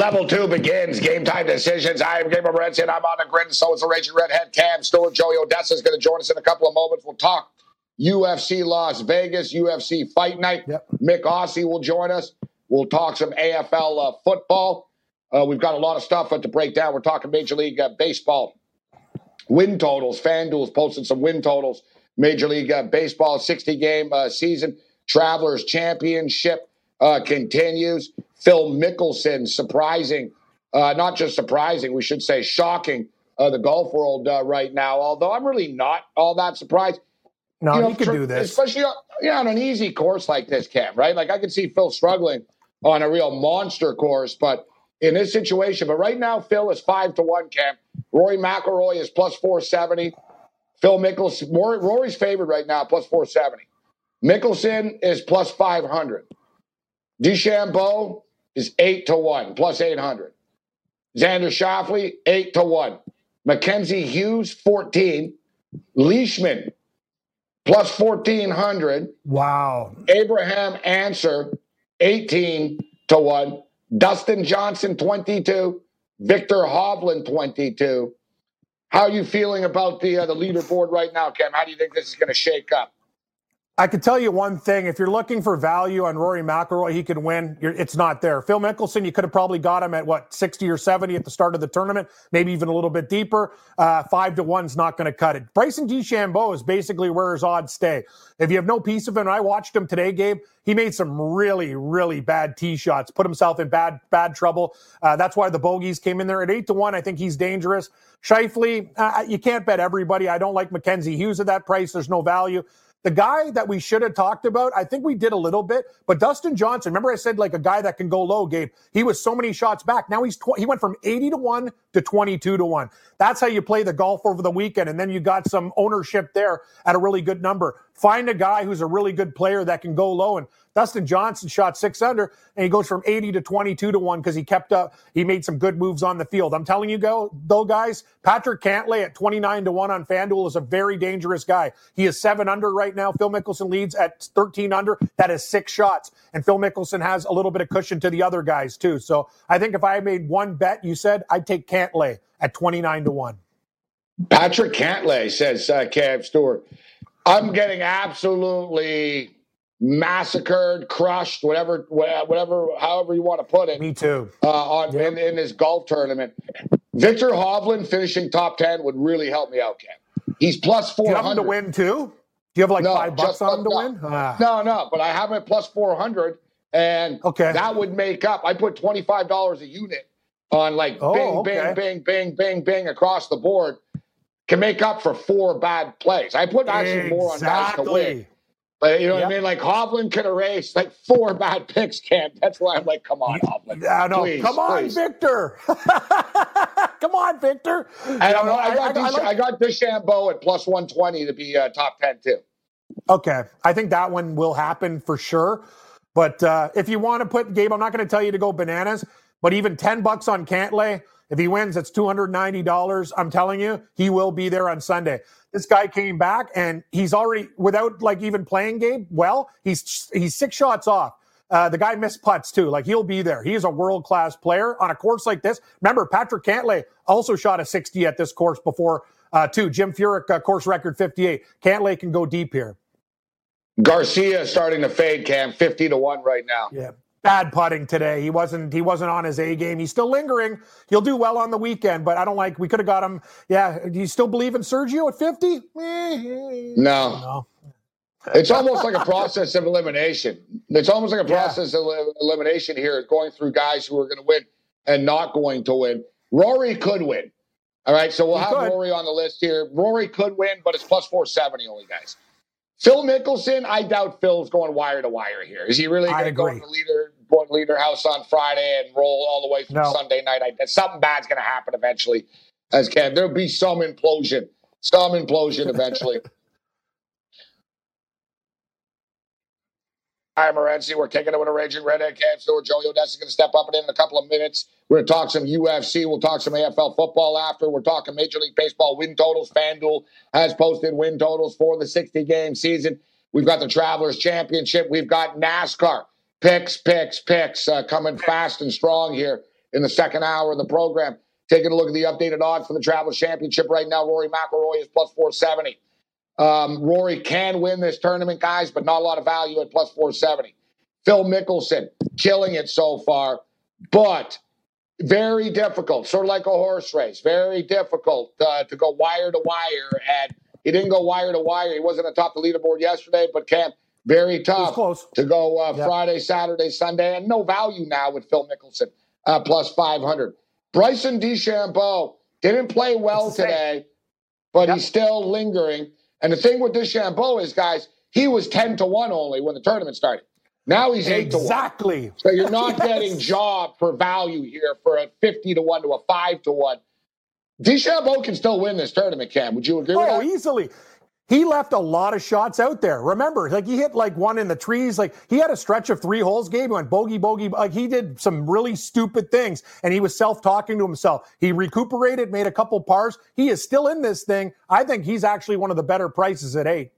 Level two begins. Game time decisions. I am Gabriel Morency, and I'm on the grid, and so is the Raging Redhead Cam Stewart. Joey Odessa is going to join us in a couple of moments. We'll talk UFC Las Vegas, UFC Fight Night. Yep. Myk Aussie will join us. We'll talk some AFL uh, football. Uh, we've got a lot of stuff to break down. We're talking Major League uh, Baseball win totals. FanDuel's posted some win totals. Major League uh, Baseball 60 game uh, season. Travelers Championship uh, continues. Phil Mickelson surprising, uh, not just surprising, we should say shocking uh, the golf world uh, right now. Although I'm really not all that surprised. No, You know, he could for- do this. especially on, yeah, on an easy course like this, Cam. Right? Like I could see Phil struggling on a real monster course, but in this situation, but right now Phil is five to one. Cam Rory McIlroy is plus four seventy. Phil Mickelson, Rory's favored right now, plus four seventy. Mickelson is plus five hundred. DeChambeau is eight to one, plus eight hundred. Xander Schauffele eight to one. Mackenzie Hughes fourteen. Leishman plus 1400 Wow. abraham ancer 18 to 1 dustin johnson 22 viktor hovland 22 how are you feeling about the uh, the leaderboard right now cam how do you think this is going to shake up I could tell you one thing. If you're looking for value on Rory McIlroy, he could win. You're, it's not there. Phil Mickelson, you could have probably got him at what 60 or 70 at the start of the tournament, maybe even a little bit deeper. Uh, five to one's not going to cut it. Bryson DeChambeau is basically where his odds stay. If you have no piece of him, I watched him today, Gabe. He made some really, really bad tee shots, put himself in bad, bad trouble. Uh, that's why the bogeys came in there at eight to one. I think he's dangerous. Schauffele, uh, you can't bet everybody. I don't like Mackenzie Hughes at that price. There's no value. The guy that we should have talked about, I think we did a little bit, but Dustin Johnson, remember I said like a guy that can go low, Gabe? He was so many shots back. Now he's tw- he went from 80 to 1 to 22 to 1. That's how you play the golf over the weekend. And then you got some ownership there at a really good number. Find a guy who's a really good player that can go low. And Dustin Johnson shot six under and he goes from 80 to 22 to 1 because he kept up. He made some good moves on the field. I'm telling you, go though, guys, Patrick Cantlay at 29 to 1 on FanDuel is a very dangerous guy. He is seven under right now. Phil Mickelson leads at 13 under. That is six shots. And Phil Mickelson has a little bit of cushion to the other guys, too. So I think if I made one bet, you said I'd take Cantlay at 29 to 1. patrick cantlay says uh, cam stewart i'm getting absolutely massacred crushed whatever whatever however you want to put it Me too. uh, on in, in this golf tournament. Viktor Hovland finishing top ten would really help me out, Ken. He's plus Do you four have him to win, too? Do you have like No, five bucks on him to win? Ah. No, no, but I have him at plus four hundred, and Okay. that would make up. I put twenty five dollars a unit on like Oh, bing, okay. bing, bing, bing, bing, bing across the board. Can make up for four bad plays. I put actually more on guys to win. But you know what Yep. I mean? Like Hovland could erase like four bad picks, Cam. That's why I'm like, come on, Hovland. I know. Please, Come on, please. Viktor. Come on, Viktor. And I'm, No, I, got I- I like- I got DeChambeau at plus 120 to be uh, top 10 too. Okay, I think that one will happen for sure. But uh, if you want to put Gabe, I'm not going to tell you to go bananas. But even ten bucks on Cantlay, if he wins, it's two hundred ninety dollars. I'm telling you, he will be there on Sunday. This guy came back and he's already without like even playing Gabe. Well, he's he's six shots off. Uh, the guy missed putts too. Like he'll be there. He is a world class player on a course like this. Remember, Patrick Cantlay also shot a 60 at this course before uh, too. Jim Furyk uh, course record 58. Cantlay can go deep here. Garcia starting to fade, Cam, 50 to 1 right now. Yeah. Bad putting today. He wasn't he wasn't on his A game. He's still lingering. He'll do well on the weekend, but I don't like we could have got him. Yeah. Do you still believe in Sergio at 50? Eh, no. No. It's almost like a process of elimination. It's almost like a Yeah. process of elimination here, going through guys who are going to win and not going to win. Rory could win. All right, so we'll He have could. Rory on the list here. Rory could win, but it's plus 470 only, guys. Phil Mickelson, I doubt Phil's going wire to wire here. Is he really going to go to the leader their house on Friday and roll all the way through No. Sunday night. I, something bad's going to happen eventually. As Ken, there'll be some implosion, some implosion eventually. Hi. We're kicking it with a raging redhead Cam Stewart. Joey Odessa going to step up and in, in a couple of minutes. We're going to talk some UFC. We'll talk some AFL football after. We're talking Major League Baseball win totals. FanDuel has posted win totals for the 60 game season. We've got the Travelers Championship. We've got NASCAR. Picks, picks, picks uh, coming fast and strong here in the second hour of the program. Taking a look at the updated odds for the Travelers Championship right now. Rory McIlroy is plus 470. Um, Rory can win this tournament, guys, but not a lot of value at plus 470. Phil Mickelson killing it so far, but very difficult, sort of like a horse race. Very difficult uh, to go wire to wire. And he didn't go wire to wire. He wasn't atop the leaderboard yesterday, but Cam, very tough to go uh, Yep. Friday, Saturday, Sunday, and no value now with Phil Mickelson uh, plus 500. Bryson DeChambeau didn't play well It's the same. today, but Yep. he's still lingering. And the thing with DeChambeau is, guys, he was 10 to 1 only when the tournament started. Now he's 8 to 1. Exactly. So you're not Yes. getting job for value here for a 50 to 1 to a 5 to 1. DeChambeau can still win this tournament, Cam. Would you agree Oh, with that? easily. He left a lot of shots out there. Remember, like he hit like one in the trees. Like he had a stretch of three holes game. He went bogey, bogey. Like he did some really stupid things, and he was self-talking to himself. He recuperated, made a couple pars. He is still in this thing. I think he's actually one of the better prices at eight.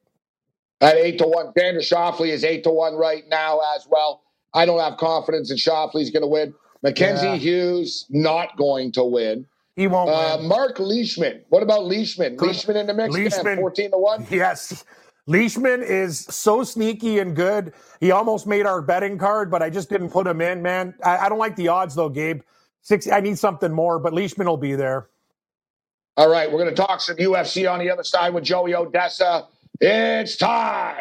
At 8 to 1. Xander Schauffele is 8 to 1 right now as well. I don't have confidence that Schauffele's going to win. Mackenzie Yeah. Hughes not going to win. He won't Uh, win. Mark Leishman. What about Leishman? Good. Leishman in the mix Leishman. 14 to 1. Yes. Leishman is so sneaky and good. He almost made our betting card, but I just didn't put him in, man. I, I don't like the odds though, Gabe. Six. I need something more, but Leishman will be there. All right, we're going to talk some UFC on the other side with Joey Odessa. It's time.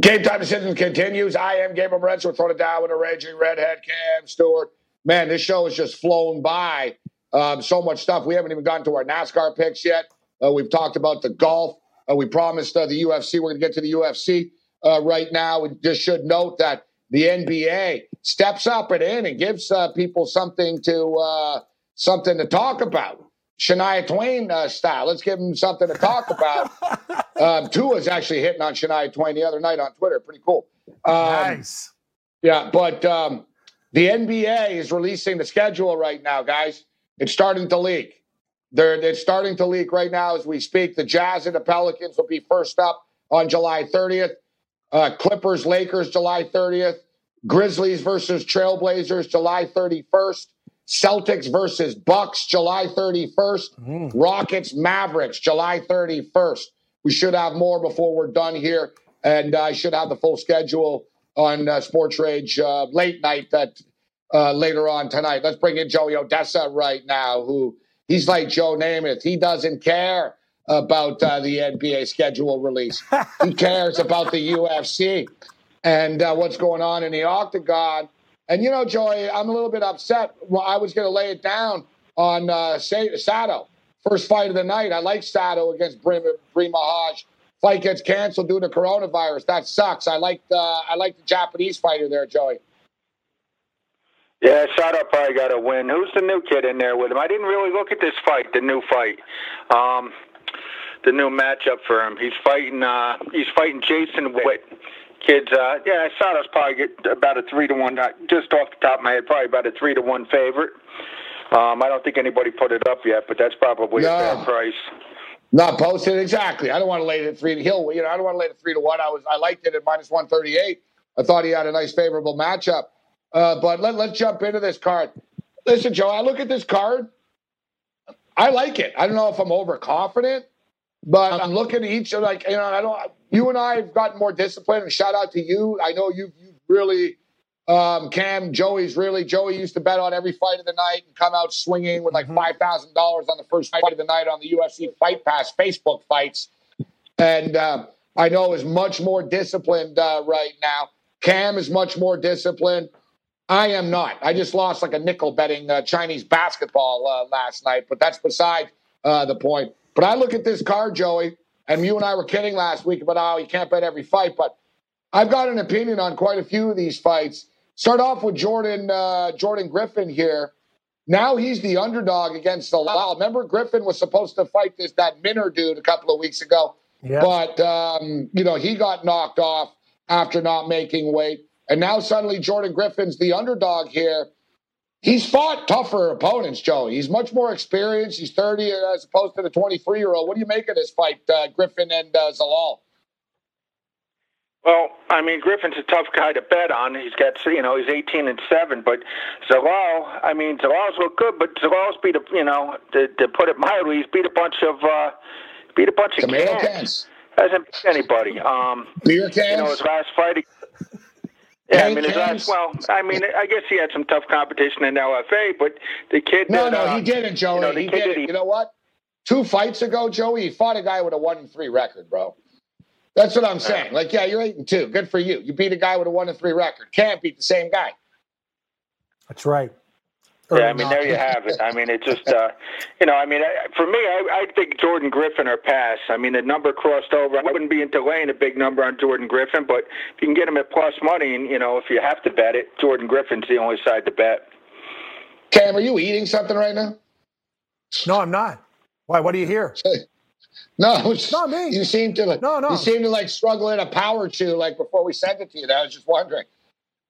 Game time decisions continues. I am Gabriel Morency. We're throwing it down with a raging redhead, Cam Stewart. Man, this show has just flown by. Um, so much stuff. We haven't even gotten to our NASCAR picks yet. Uh, we've talked about the golf. Uh, we promised uh, the UFC. We're going to get to the UFC uh, right now. We just should note that the NBA steps up and in and gives uh, people something to uh, something to talk about. Shania Twain uh, style. Let's give them something to talk about. um, Tua's actually hitting on Shania Twain the other night on Twitter. Pretty cool. Um, nice. yeah, but um, the NBA is releasing the schedule right now, guys. It's starting to leak. They're it's starting to leak right now as we speak. The Jazz and the Pelicans will be first up on July 30th. Uh, Clippers, Lakers, July 30th. Grizzlies versus Trailblazers, July 31st. Celtics versus Bucks, July 31st. Rockets, Mavericks, July 31st. We should have more before we're done here, and I should have the full schedule on uh, Sports Rage uh, late night that uh, later on tonight. Let's bring in Joey Odessa right now, who he's like Joe Namath. He doesn't care about uh, the NBA schedule release. he cares about the UFC and uh, what's going on in the octagon. And you know, Joey, I'm a little bit upset. Well, I was going to lay it down on uh, Sato. First fight of the night. I like Sato against Brim. Fight gets canceled due to coronavirus. That sucks. I like the I like the Japanese fighter there, Joey. Yeah, Sato probably got a win. Who's the new kid in there with him? I didn't really look at this fight, the new fight, um, the new matchup for him. He's fighting. Uh, he's fighting Jason Witt. Kids, uh, yeah, Sato's probably get about a three to one. Just off the top of my head, probably about a three to one favorite. Um, I don't think anybody put it up yet, but that's probably No. a fair price. Not posted exactly. I don't want to lay it at three. He'll, you know, I don't want to lay it at three to one. I was, I liked it at minus one thirty eight. I thought he had a nice favorable matchup. Uh, but let, let's jump into this card. Listen, Joe, I look at this card. I like it. I don't know if I'm overconfident, but I'm looking at each other, like you know I don't. You and I have gotten more disciplined, and shout out to you. I know you've you really. Um, Cam, Joey's really Joey used to bet on every fight of the night and come out swinging with like five thousand dollars on the first fight of the night on the UFC Fight Pass Facebook fights, and uh, I know is much more disciplined uh, right now. Cam is much more disciplined. I am not. I just lost like a nickel betting uh, Chinese basketball uh, last night, but that's beside uh, the point. But I look at this card, Joey, and you and I were kidding last week about how you can't bet every fight, but I've got an opinion on quite a few of these fights. Start off with Jordan uh, Jordan Griffin here. Now he's the underdog against the Law. Remember, Griffin was supposed to fight this that Minner dude a couple of weeks ago, Yeah. but um, you know he got knocked off after not making weight. And now suddenly Jordan Griffin's the underdog here. He's fought tougher opponents, Joey. He's much more experienced. He's 30 as opposed to the 23 year old. What do you make of this fight, uh, Griffin and uh, Zalal? Well, I mean, Griffin's a tough guy to bet on. He's got, you know, he's 18 and seven. But Zalal, I mean, Zalal's look good, but Zalal's beat a, you know, to, to put it mildly, he's beat a bunch of, uh, beat a bunch of Tomato cans. cans. Hasn't beat anybody. Um, Beer cans? you know, his last fight. Yeah, I mean, his last. Well, I mean, I guess he had some tough competition in LFA, but the kid. no, that, no, uh, he didn't, Joey. You know, the he kid, didn't. He, You know what? Two fights ago, Joey, he fought a guy with a one and three record, bro. That's what I'm saying. Like, yeah, you're eight and two. Good for you. You beat a guy with a one and three record. Can't beat the same guy. That's right. Yeah, I mean, there you have it. I mean, it just, uh, you know, I mean, I, for me, I, I think Jordan Griffin or pass. I mean, the number crossed over. I wouldn't be into laying a big number on Jordan Griffin, but if you can get him at plus money, and you know, if you have to bet it, Jordan Griffin's the only side to bet. Cam, are you eating something right now? No, I'm not. Why? What do you hear? No, it's Not me. You seem to like, No, no. You seem to like struggle in a power chew like before we sent it to you. I was just wondering.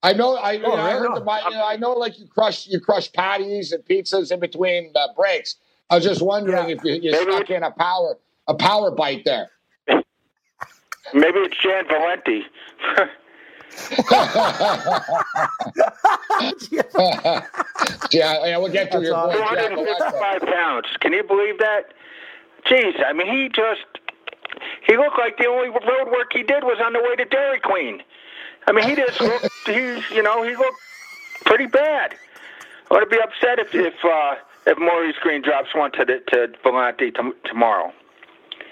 I know. I, Oh, I heard no. the, you know, I know like you crush you crush patties and pizzas in between uh, breaks. I was just wondering Yeah. if you, you Maybe stuck in a power a power bite there. Maybe it's Gian Villante. yeah, yeah, we'll get to That's your awesome. point. Jack, but that's all. 255 pounds. Can you believe that? Jeez, I mean, he just he looked like the only road work he did was on the way to Dairy Queen. I mean, he just looked. He's you know he looked pretty bad. I would be upset if if uh, if Maurice Greene drops one to the, to Villante t- tomorrow.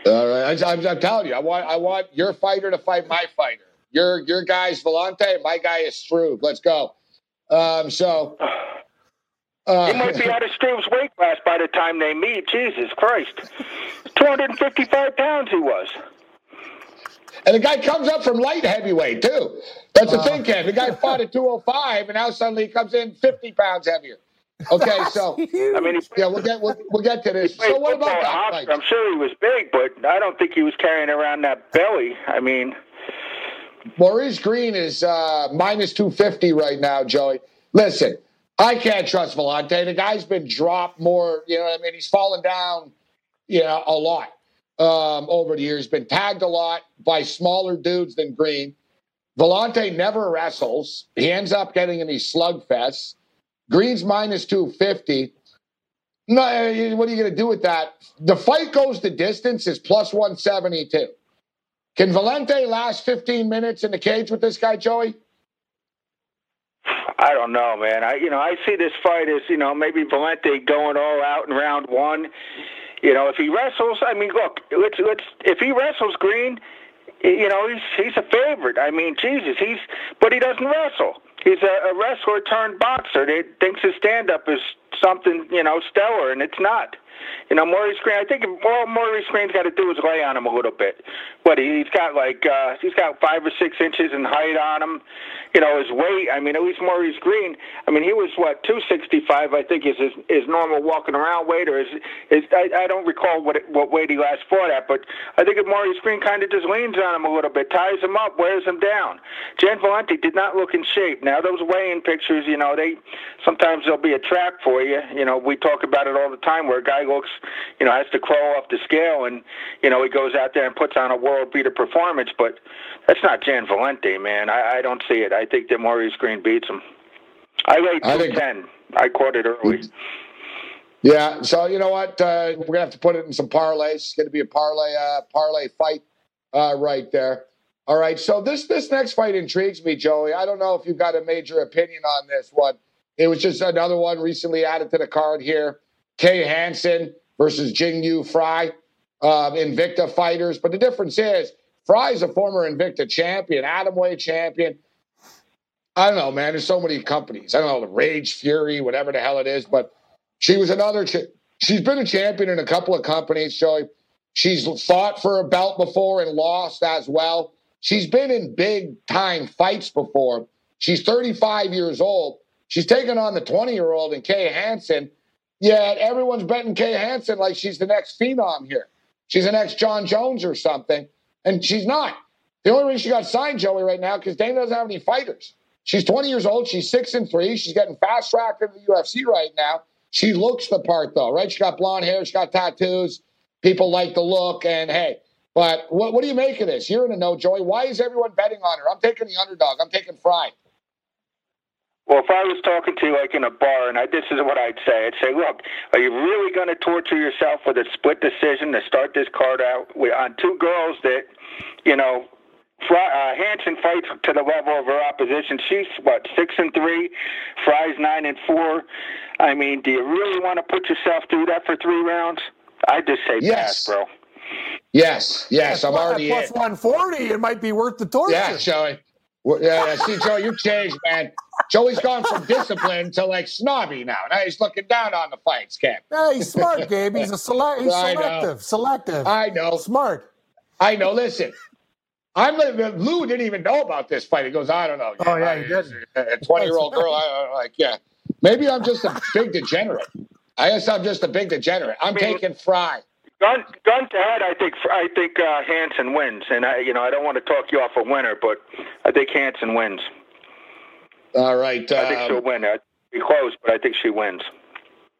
All right, I, I'm, I'm telling you, I want I want your fighter to fight my fighter. Your your guy's Villante, my guy is Struve. Let's go. Um, so. Uh, He might be out of Struve's weight class by the time they meet. Jesus Christ, 255 pounds he was. And the guy comes up from light heavyweight too. That's the thing, Ken. The guy fought at 205, and now suddenly he comes in 50 pounds heavier. Okay, so I mean, yeah, we'll get we'll, we'll get to this. So what about that fight? I'm sure he was big, but I don't think he was carrying around that belly. I mean, Maurice Greene is uh, minus 250 right now, Joey. Listen, I can't trust Villante. The guy's been dropped more. You know, what I mean, he's fallen down. You know, a lot um, over the years. Been tagged a lot by smaller dudes than Greene. Villante never wrestles. He ends up getting in these slugfests. Greene's minus 250. No, uh, what are you going to do with that? The fight goes the distance is plus 172. Can Villante last 15 minutes in the cage with this guy, Joey? I don't know, man. I you know I see this fight as you know maybe Villante going all out in round one. You know if he wrestles, I mean, look, let's let's if he wrestles Greene, you know he's he's a favorite. I mean, Jesus, he's but he doesn't wrestle. He's a, a wrestler turned boxer that thinks his stand up is something you know stellar, and it's not. You know, Maurice Greene. I think all Maurice Greene's got to do is lay on him a little bit. But he's got like uh, he's got five or six inches in height on him. You know, his weight. I mean, at least Maurice Greene. I mean, he was what two sixty five. I think is his, his normal walking around weight, or is is I, I don't recall what it, what weight he last fought at. But I think if Maurice Greene kind of just leans on him a little bit, ties him up, wears him down. Gian Villante did not look in shape. Now those weighing pictures, you know, they sometimes they'll be a trap for you. You know, we talk about it all the time where a guy looks, you know, has to crawl off the scale and, you know, he goes out there and puts on a world beater performance, but that's not Gian Villante, man. I, I don't see it. I think that Maurice Greene beats him. I laid I think- 210. I caught it early. Yeah. So you know what? Uh, we're gonna have to put it in some parlays. It's gonna be a parlay uh, parlay fight uh, right there. All right. So this this next fight intrigues me, Joey. I don't know if you've got a major opinion on this one. It was just another one recently added to the card here. Kay Hansen versus Jinh Yu Frey, um, Invicta fighters. But the difference is Frey is a former Invicta champion, Adam atomweight champion. I don't know, man. There's so many companies. I don't know the Rage Fury, whatever the hell it is, but she was another. Ch- she's been a champion in a couple of companies. So she's fought for a belt before and lost as well. She's been in big time fights before. She's 35 years old. She's taking on the 20 year old and Kay Hansen. Yet everyone's betting Kay Hansen like she's the next phenom here. She's the next Jon Jones or something, and she's not. The only reason she got signed, Joey, right now, because Dana doesn't have any fighters. She's 20 years old. She's six and three. She's getting fast tracked into the UFC right now. She looks the part, though, right? She got blonde hair. She got tattoos. People like the look. And hey, but what, what do you make of this? You're in a no, Joey. Why is everyone betting on her? I'm taking the underdog. I'm taking Frey. Well, if I was talking to you like in a bar, and I, this is what I'd say, I'd say, look, are you really going to torture yourself with a split decision to start this card out with, on two girls that, you know, Frey, uh, Hansen fights to the level of her opposition. She's what six and three, Frey's nine and four. I mean, do you really want to put yourself through that for three rounds? I just say Yes. pass, bro. Yes, yes, I'm already 140. It might be worth the torture. Yeah, Joey. Well, Yeah, yeah. See, Joey, you changed, man. Joey's gone from discipline to like snobby now. Now he's looking down on the fights, Cam. Yeah, he's smart, Gabe. He's a select. He's I know. selective. Selective. I know. Smart. I know. Listen, I'm Lou didn't even know about this fight. He goes, I don't know. Oh, yeah, he I- A 20 year old girl. I, I, like, yeah. Maybe I'm just a big degenerate. I guess I'm just a big degenerate. I'm taking Frey. Gun, gun to head, I think I think uh, Hansen wins, and I, you know, I don't want to talk you off a winner, but I think Hansen wins. All right. I think um, she'll win. It'll be close, but I think she wins.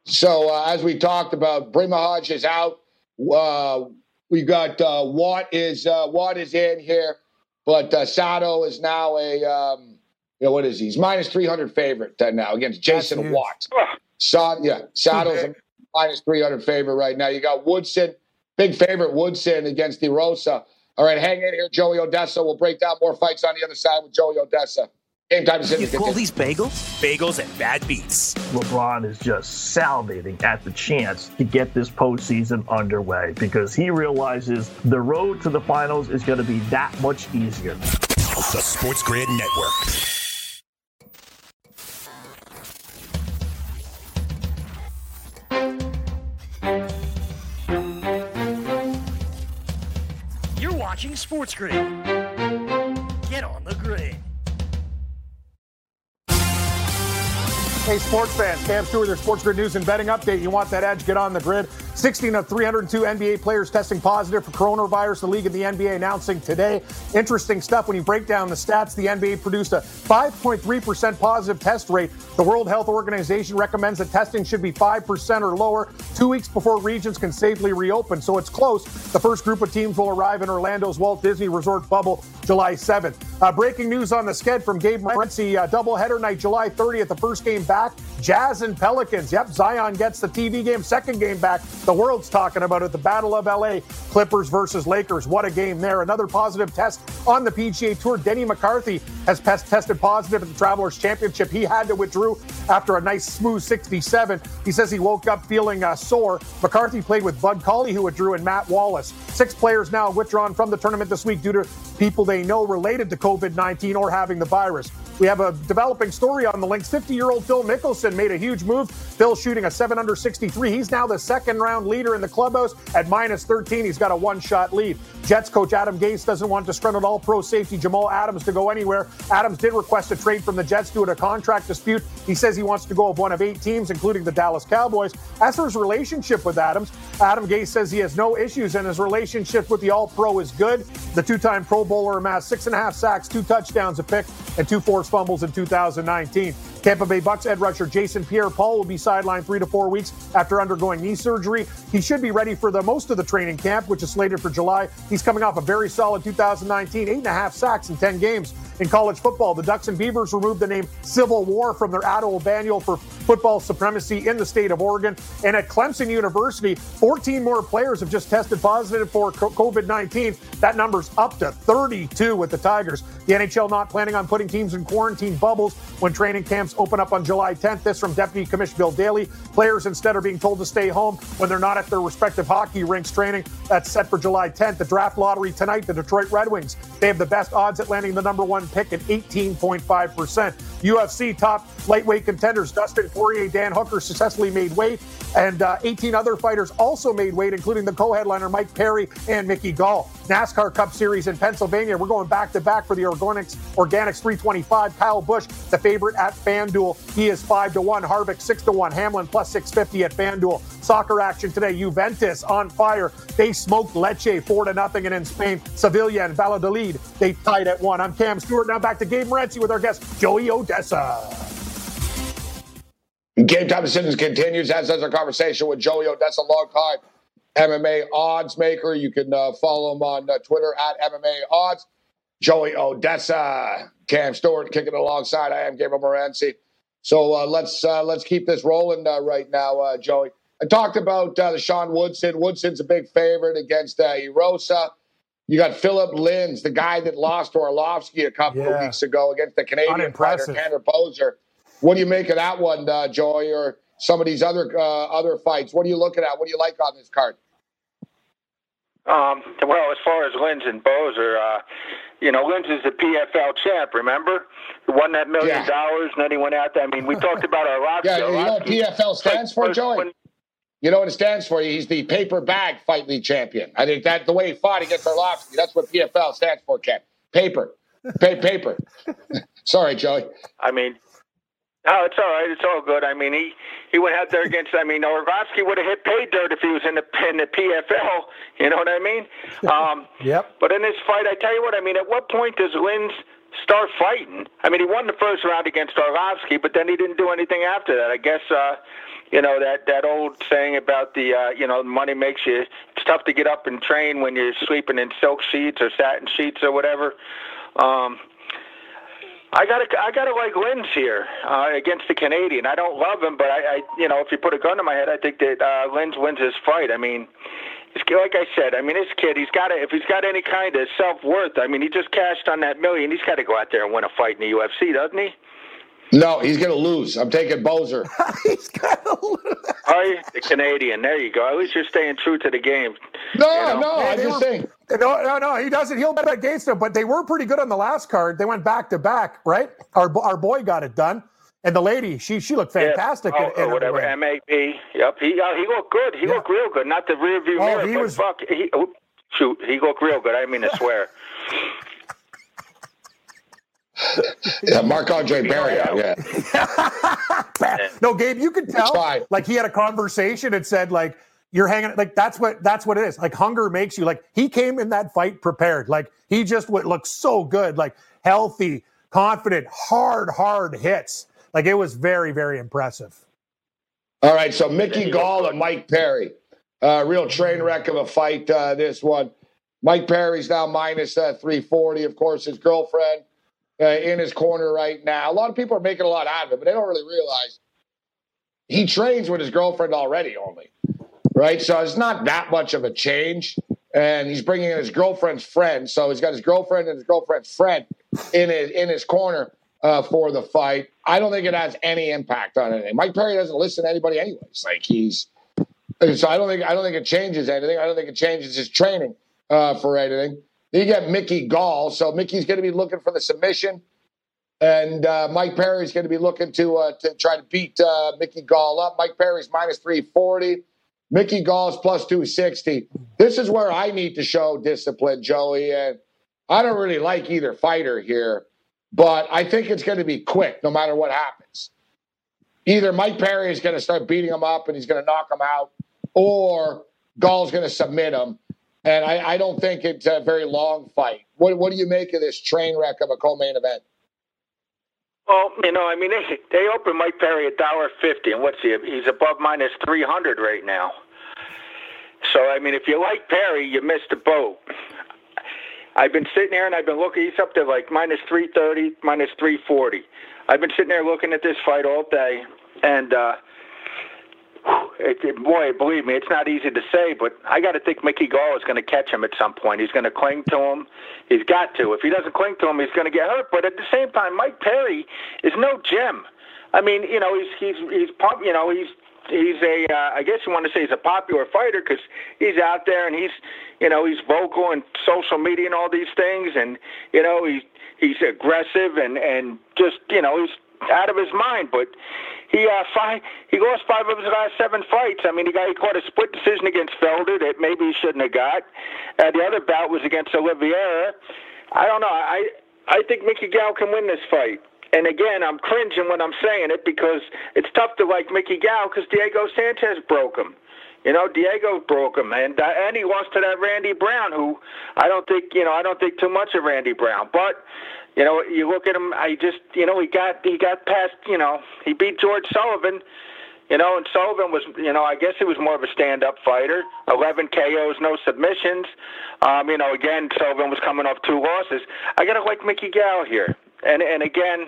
So uh, as we talked about, Brimahaj is out. Uh, we got uh, Watt is uh, Watt is in here, but uh, Sato is now a um, you know what is he? He's minus three hundred favorite now against Jason huge. Watt. Ugh. Yeah, Sato's a minus three hundred favorite right now. You got Woodson, big favorite Woodson against the Rosa. All right, hang in here, Joey Odessa. We'll break down more fights on the other side with Joey Odessa. Game time. You call these bagels? Bagels and bad beats. LeBron is just salivating at the chance to get this postseason underway because he realizes the road to the finals is going to be that much easier. The Sports Grid Network. You're watching Sports Grid. Get on the grid. Hey, sports fans, Cam Stewart, their Sports Grid News and Betting Update. You want that edge? Get on the grid. 16 of 302 NBA players testing positive for coronavirus. The league and the NBA announcing today. Interesting stuff when you break down the stats. The NBA produced a 5.3% positive test rate. The World Health Organization recommends that testing should be 5% or lower two weeks before regions can safely reopen. So it's close. The first group of teams will arrive in Orlando's Walt Disney Resort bubble July 7th. Uh, breaking news on the sked from Gabe Morency. Uh, doubleheader night, July 30th, the first game back. Jazz and Pelicans. Yep, Zion gets the TV game, second game back. The world's talking about it. The Battle of LA, Clippers versus Lakers. What a game there. Another positive test on the PGA Tour. Denny McCarthy has tested positive at the Travelers Championship. He had to withdraw after a nice smooth 67. He says he woke up feeling uh, sore. McCarthy played with Bud Cauley, who withdrew, and Matt Wallace. Six players now withdrawn from the tournament this week due to people they know related to COVID 19 or having the virus. We have a developing story on the links. 50 year old Phil Mickelson made a huge move. Phil shooting a 7 under 63. He's now the second round leader in the clubhouse at minus 13. He's got a one shot lead. Jets coach Adam Gase doesn't want disgruntled all pro safety Jamal Adams to go anywhere. Adams did request a trade from the Jets due to a contract dispute. He says he wants to go of one of eight teams, including the Dallas Cowboys. As for his relationship with Adams, Adam Gase says he has no issues and his relationship with the all pro is good. The two time Pro Bowler amassed six and a half sacks, two touchdowns a pick, and two forced fumbles in 2019. Tampa Bay Bucks edge rusher Jason Pierre-Paul will be sidelined three to four weeks after undergoing knee surgery. He should be ready for the most of the training camp, which is slated for July. He's coming off a very solid 2019, eight and a half sacks in 10 games. in college football. The Ducks and Beavers removed the name Civil War from their annual manual for football supremacy in the state of Oregon. And at Clemson University, 14 more players have just tested positive for COVID 19. That number's up to 32 with the Tigers. The NHL not planning on putting teams in quarantine bubbles when training camps open up on July 10th. This from Deputy Commissioner Bill Daly. Players instead are being told to stay home when they're not at their respective hockey rinks training. That's set for July 10th. The draft lottery tonight, the Detroit Red Wings. They have the best odds at landing the number one pick at 18.5%. UFC top lightweight contenders Dustin Poirier, Dan Hooker successfully made weight, and uh, 18 other fighters also made weight, including the co-headliner Mike Perry and Mickey Gall. NASCAR Cup Series in Pennsylvania. We're going back to back for the Organics Organics 325. Kyle Busch, the favorite at FanDuel. He is five to one. Harvick six to one. Hamlin plus 650 at FanDuel. Soccer action today. Juventus on fire. They smoked Lecce four to nothing, and in Spain, Sevilla and Valladolid they tied at one. I'm Cam Stewart. Now back to Gabe Morency with our guest Joey Odessa. Game time decisions continues, as does our conversation with Joey Odessa, long time MMA odds maker. You can uh, follow him on uh, Twitter at MMA odds. Joey Odessa, Cam Stewart kicking alongside. I am Gabriel Morency. So uh, let's uh, let's keep this rolling uh, right now, uh, Joey. I talked about the Sean Woodson. Woodson's a big favorite against uh, Erosa. You got Philipe Lins, the guy that lost to Arlovsky a couple yeah. of weeks ago against the Canadian fighter Tanner Boser. What do you make of that one, uh, Joy, or some of these other uh, other fights? What are you looking at? What do you like on this card? Um, well, as far as Lins and Boser, uh, you know, Lins is the PFL champ. Remember, he won that million yeah. dollars, and then he went out there. I mean, we talked about our Yeah, you know what PFL stands for, Joey? When, you know what it stands for? He's the paper bag fight league champion. I think that the way he fought against Arlovsky, that's what PFL stands for, Ken. Paper. Pay paper. Sorry, Joey. I mean, no, it's all right. It's all good. I mean, he he went out there against. I mean, Arlovsky would have hit pay dirt if he was in the in the PFL. You know what I mean? Um, yep. But in this fight, I tell you what. I mean, at what point does Lins start fighting? I mean, he won the first round against Arlovsky, but then he didn't do anything after that. I guess. Uh, you know that that old saying about the uh, you know money makes you it's tough to get up and train when you're sleeping in silk sheets or satin sheets or whatever. Um, I got to I got to like Lins here uh, against the Canadian. I don't love him, but I, I you know if you put a gun to my head, I think that uh, Lins wins his fight. I mean, like I said. I mean, this kid, he's got to if he's got any kind of self worth. I mean, he just cashed on that million. He's got to go out there and win a fight in the UFC, doesn't he? No, he's going to lose. I'm taking Boser. he's going to lose. Are you the Canadian? There you go. At least you're staying true to the game. No, you know? no, I just think. No, no, no. He doesn't. He'll bet against him. But they were pretty good on the last card. They went back to back, right? Our our boy got it done. And the lady, she she looked fantastic. Yeah. Oh, in, in whatever. MAP. Yep. He uh, he looked good. He yeah. looked real good. Not the rear view oh, mirror, he but was, fuck. He, oh, shoot, he looked real good. I didn't mean to swear. yeah, Marc Andre Barriault. Yeah. no, Gabe, you could tell. Like he had a conversation and said, like, you're hanging like that's what that's what it is. Like hunger makes you like he came in that fight prepared. Like he just would look so good, like healthy, confident, hard, hard hits. Like it was very, very impressive. All right, so Mickey Gall and Mike Perry, uh, real train wreck of a fight. Uh, this one, Mike Perry's now minus uh, 340. Of course, his girlfriend uh, in his corner right now. A lot of people are making a lot out of it, but they don't really realize he trains with his girlfriend already, only. Right? So it's not that much of a change. And he's bringing in his girlfriend's friend. So he's got his girlfriend and his girlfriend's friend in his, in his corner uh, for the fight. I don't think it has any impact on anything. Mike Perry doesn't listen to anybody, anyways. Like he's. So I don't think I don't think it changes anything. I don't think it changes his training uh, for anything. Then you get Mickey Gall. So Mickey's going to be looking for the submission. And uh, Mike Perry's going to be looking to uh, to try to beat uh, Mickey Gall up. Mike Perry's minus 340. Mickey Gall's plus 260. This is where I need to show discipline, Joey. And I don't really like either fighter here, but I think it's going to be quick no matter what happens. Either Mike Perry is going to start beating him up and he's going to knock him out, or Gall's going to submit him. And I, I, don't think it's a very long fight. What, what do you make of this train wreck of a co-main event? Well, you know, I mean, they they open Mike Perry a dollar fifty, and what's he? He's above minus three hundred right now. So, I mean, if you like Perry, you missed the boat. I've been sitting here and I've been looking. He's up to like minus 330, minus 340. I've been sitting there looking at this fight all day, and uh, it, it, boy, believe me, it's not easy to say, but I got to think Mickey Gall is going to catch him at some point. He's going to cling to him. He's got to. If he doesn't cling to him, he's going to get hurt. But at the same time, Mike Perry is no Jim. I mean, you know, he's he's he's pump. You know, he's he's a uh, I guess you want to say he's a popular fighter because he's out there and he's you know he's vocal and social media and all these things and you know he's he's aggressive and and just you know he's out of his mind. But he uh, five, he lost five of his last seven fights. I mean, he got he caught a split decision against Felder that maybe he shouldn't have got. Uh, the other bout was against Oliveira. I don't know. I I think Mickey Gall can win this fight. And again, I'm cringing when I'm saying it because it's tough to like Mickey Gall because Diego Sanchez broke him. You know, Diego broke him, and uh, and he lost to that Randy Brown, who I don't think you know I don't think too much of Randy Brown, but you know, you look at him. I just, you know, he got he got past. You know, he beat George Sullivan. You know, and Sullivan was, you know, I guess he was more of a stand-up fighter. Eleven KOs, no submissions. Um, you know, again, Sullivan was coming off two losses. I gotta like Mickey Gall here, and and again,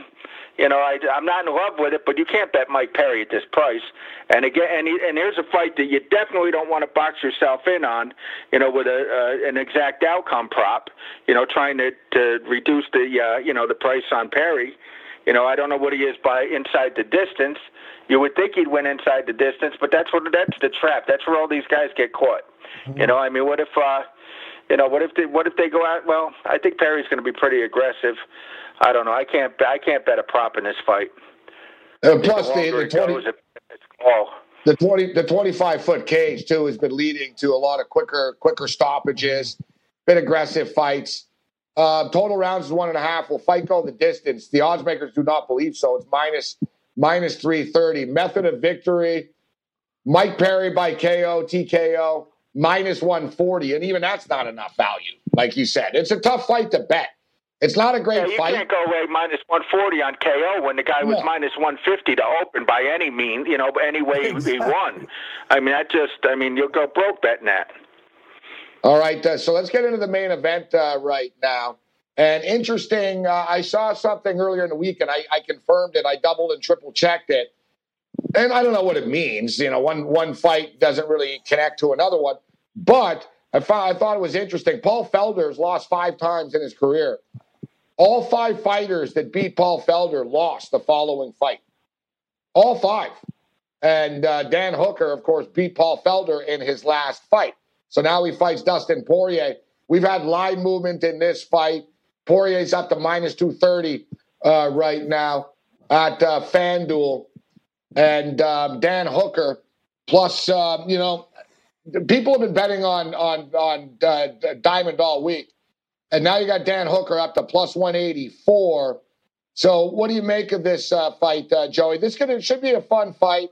you know, I, I'm not in love with it, but you can't bet Mike Perry at this price. And again, and, he, and here's a fight that you definitely don't want to box yourself in on, you know, with a uh, an exact outcome prop. You know, trying to to reduce the uh, you know the price on Perry. You know, I don't know what he is by inside the distance. You would think he'd win inside the distance, but that's what that's the trap. That's where all these guys get caught. Mm-hmm. You know, I mean, what if uh, you know, what if they what if they go out? Well, I think Perry's going to be pretty aggressive. I don't know. I can't. I can't bet a prop in this fight. Uh, plus, the, the, 20, goes, the 20 the 25 foot cage too has been leading to a lot of quicker quicker stoppages, been aggressive fights. Uh, total rounds is one and a half. Will fight go the distance? The odds makers do not believe so. It's minus minus three thirty. Method of victory: Mike Perry by KO TKO minus one forty, and even that's not enough value. Like you said, it's a tough fight to bet. It's not a great yeah, you fight. can't go away minus 140 on KO when the guy was minus 150 to open by any means, you know, any way exactly. he won. I mean, that just, I mean, you'll go broke betting that. All right, uh, so let's get into the main event uh, right now. And interesting, uh, I saw something earlier in the week, and I, I confirmed it. I doubled and triple checked it, and I don't know what it means. You know, one one fight doesn't really connect to another one, but I, I thought it was interesting. Paul Felder's lost five times in his career. All five fighters that beat Paul Felder lost the following fight. All five. And uh, Dan Hooker, of course, beat Paul Felder in his last fight. So now he fights Dustin Poirier. We've had line movement in this fight. Poirier's up to minus 230 uh, right now at uh, FanDuel. And um, Dan Hooker, plus, uh, you know, people have been betting on on on uh, Diamond all week. And now you got Dan Hooker up to plus 184. So, what do you make of this uh, fight, uh, Joey? This gonna, should be a fun fight.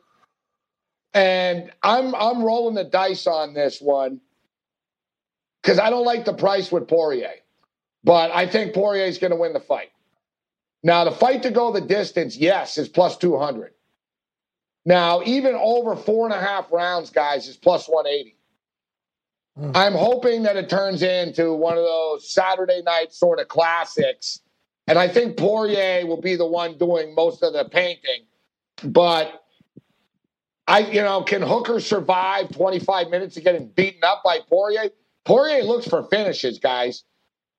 And I'm I'm rolling the dice on this one because I don't like the price with Poirier, but I think Poirier is going to win the fight. Now, the fight to go the distance, yes, is plus 200. Now, even over four and a half rounds, guys, is plus 180. Hmm. I'm hoping that it turns into one of those Saturday night sort of classics. And I think Poirier will be the one doing most of the painting. But I, you know, can Hooker survive 25 minutes of getting beaten up by Poirier? Poirier looks for finishes, guys.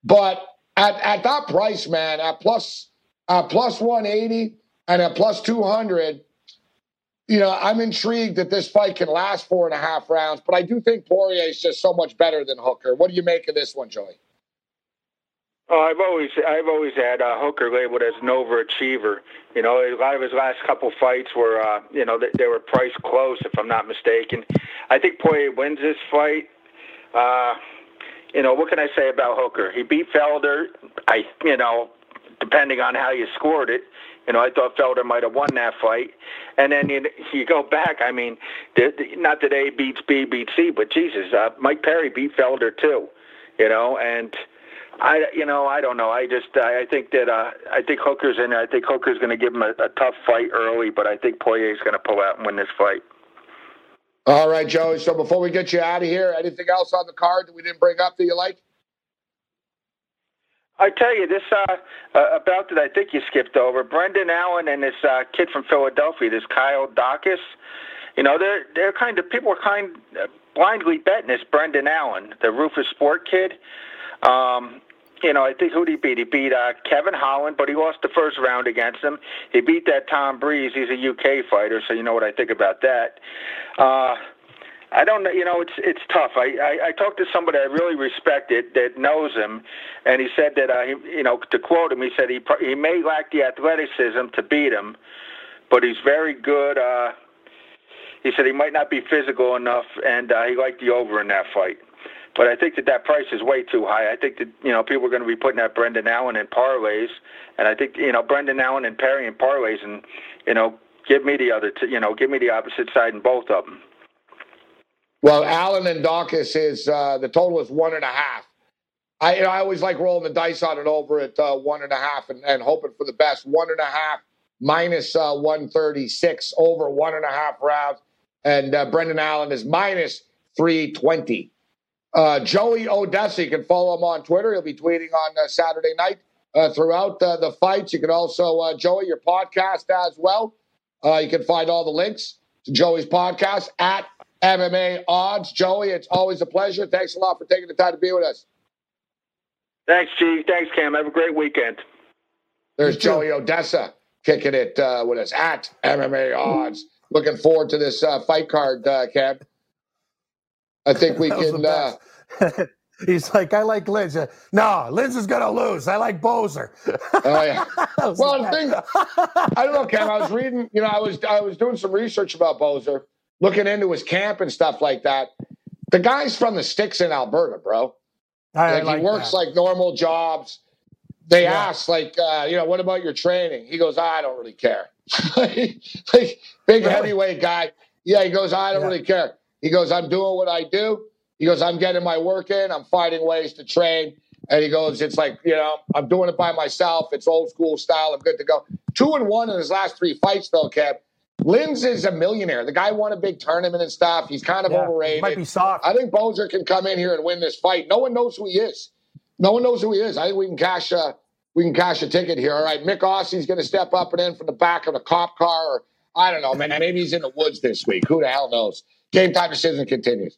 But at, at that price, man, at plus, at plus 180 and at plus 200, you know, I'm intrigued that this fight can last four and a half rounds, but I do think Poirier is just so much better than Hooker. What do you make of this one, Joey? Oh, I've always I've always had uh, Hooker labeled as an overachiever. You know, a lot of his last couple fights were, uh, you know, they, they were priced close, if I'm not mistaken. I think Poirier wins this fight. Uh, you know, what can I say about Hooker? He beat Felder. I, you know, depending on how you scored it. You know, I thought Felder might have won that fight. And then you, you go back. I mean, not that A beats B beats C, but Jesus, uh, Mike Perry beat Felder too. You know, and I, you know, I don't know. I just, I, I think that, uh, I think Hooker's in. I think Hooker's going to give him a, a tough fight early, but I think Poirier's going to pull out and win this fight. All right, Joey. So before we get you out of here, anything else on the card that we didn't bring up that you like? I tell you this uh, uh, about that I think you skipped over. Brendan Allen and this uh, kid from Philadelphia, this Kyle Daukaus. You know, they're they're kind of people are kind of blindly betting this Brendan Allen, the Roufusport kid. Um, you know, I think who he beat? He beat uh, Kevin Holland, but he lost the first round against him. He beat that Tom Breese. He's a UK fighter, so you know what I think about that. Uh, I don't know. You know, it's it's tough. I, I I talked to somebody I really respected that knows him, and he said that uh, you know to quote him, he said he he may lack the athleticism to beat him, but he's very good. Uh, he said he might not be physical enough, and uh, he liked the over in that fight. But I think that that price is way too high. I think that you know people are going to be putting that Brendan Allen in parlays, and I think you know Brendan Allen and Perry in parlays, and you know give me the other, t- you know, give me the opposite side in both of them. Well, Allen and Daukaus is uh, the total is one and a half. I you know, I always like rolling the dice on it over at uh, one and a half and, and hoping for the best. One and a half minus uh, one thirty six over one and a half rounds, and uh, Brendan Allen is minus three twenty. Uh, Joey Odessa, you can follow him on Twitter. He'll be tweeting on uh, Saturday night throughout the fights. You can also Joey your podcast as well. you can find all the links to Joey's podcast at MMA odds. Joey, it's always a pleasure. Thanks a lot for taking the time to be with us. Thanks, G. Thanks, Cam. Have a great weekend. There's Joey Odessa kicking it uh, with us at MMA odds. Looking forward to this uh, fight card, uh, Cam. I think we can. Uh, He's like, I like Lins. Uh, no, Lins is going to lose. I like Boser. oh yeah. well, the thing, I don't know, Cam. I was reading. You know, I was I was doing some research about Boser looking into his camp and stuff like that. The guy's from the sticks in Alberta, bro. I like, like he works that. like normal jobs. They Yeah. ask, like, uh, you know, what about your training? He goes, I don't really care. like, big Really? heavyweight guy. Yeah, he goes, I don't Yeah. really care. He goes, I'm doing what I do. He goes, I'm getting my work in. I'm finding ways to train. And he goes, it's like, you know, I'm doing it by myself. It's old school style. I'm good to go. Two and one in his last three fights, though, Kev. Lins is a millionaire. The guy won a big tournament and stuff. He's kind of Yeah, overrated. Might be soft. I think Boser can come in here and win this fight. No one knows who he is. No one knows who he is. I think we can cash a we can cash a ticket here. All right, Myk Aussie's going to step up and in from the back of a cop car, or I don't know, man. Maybe he's in the woods this week. Who the hell knows? Game time decision continues.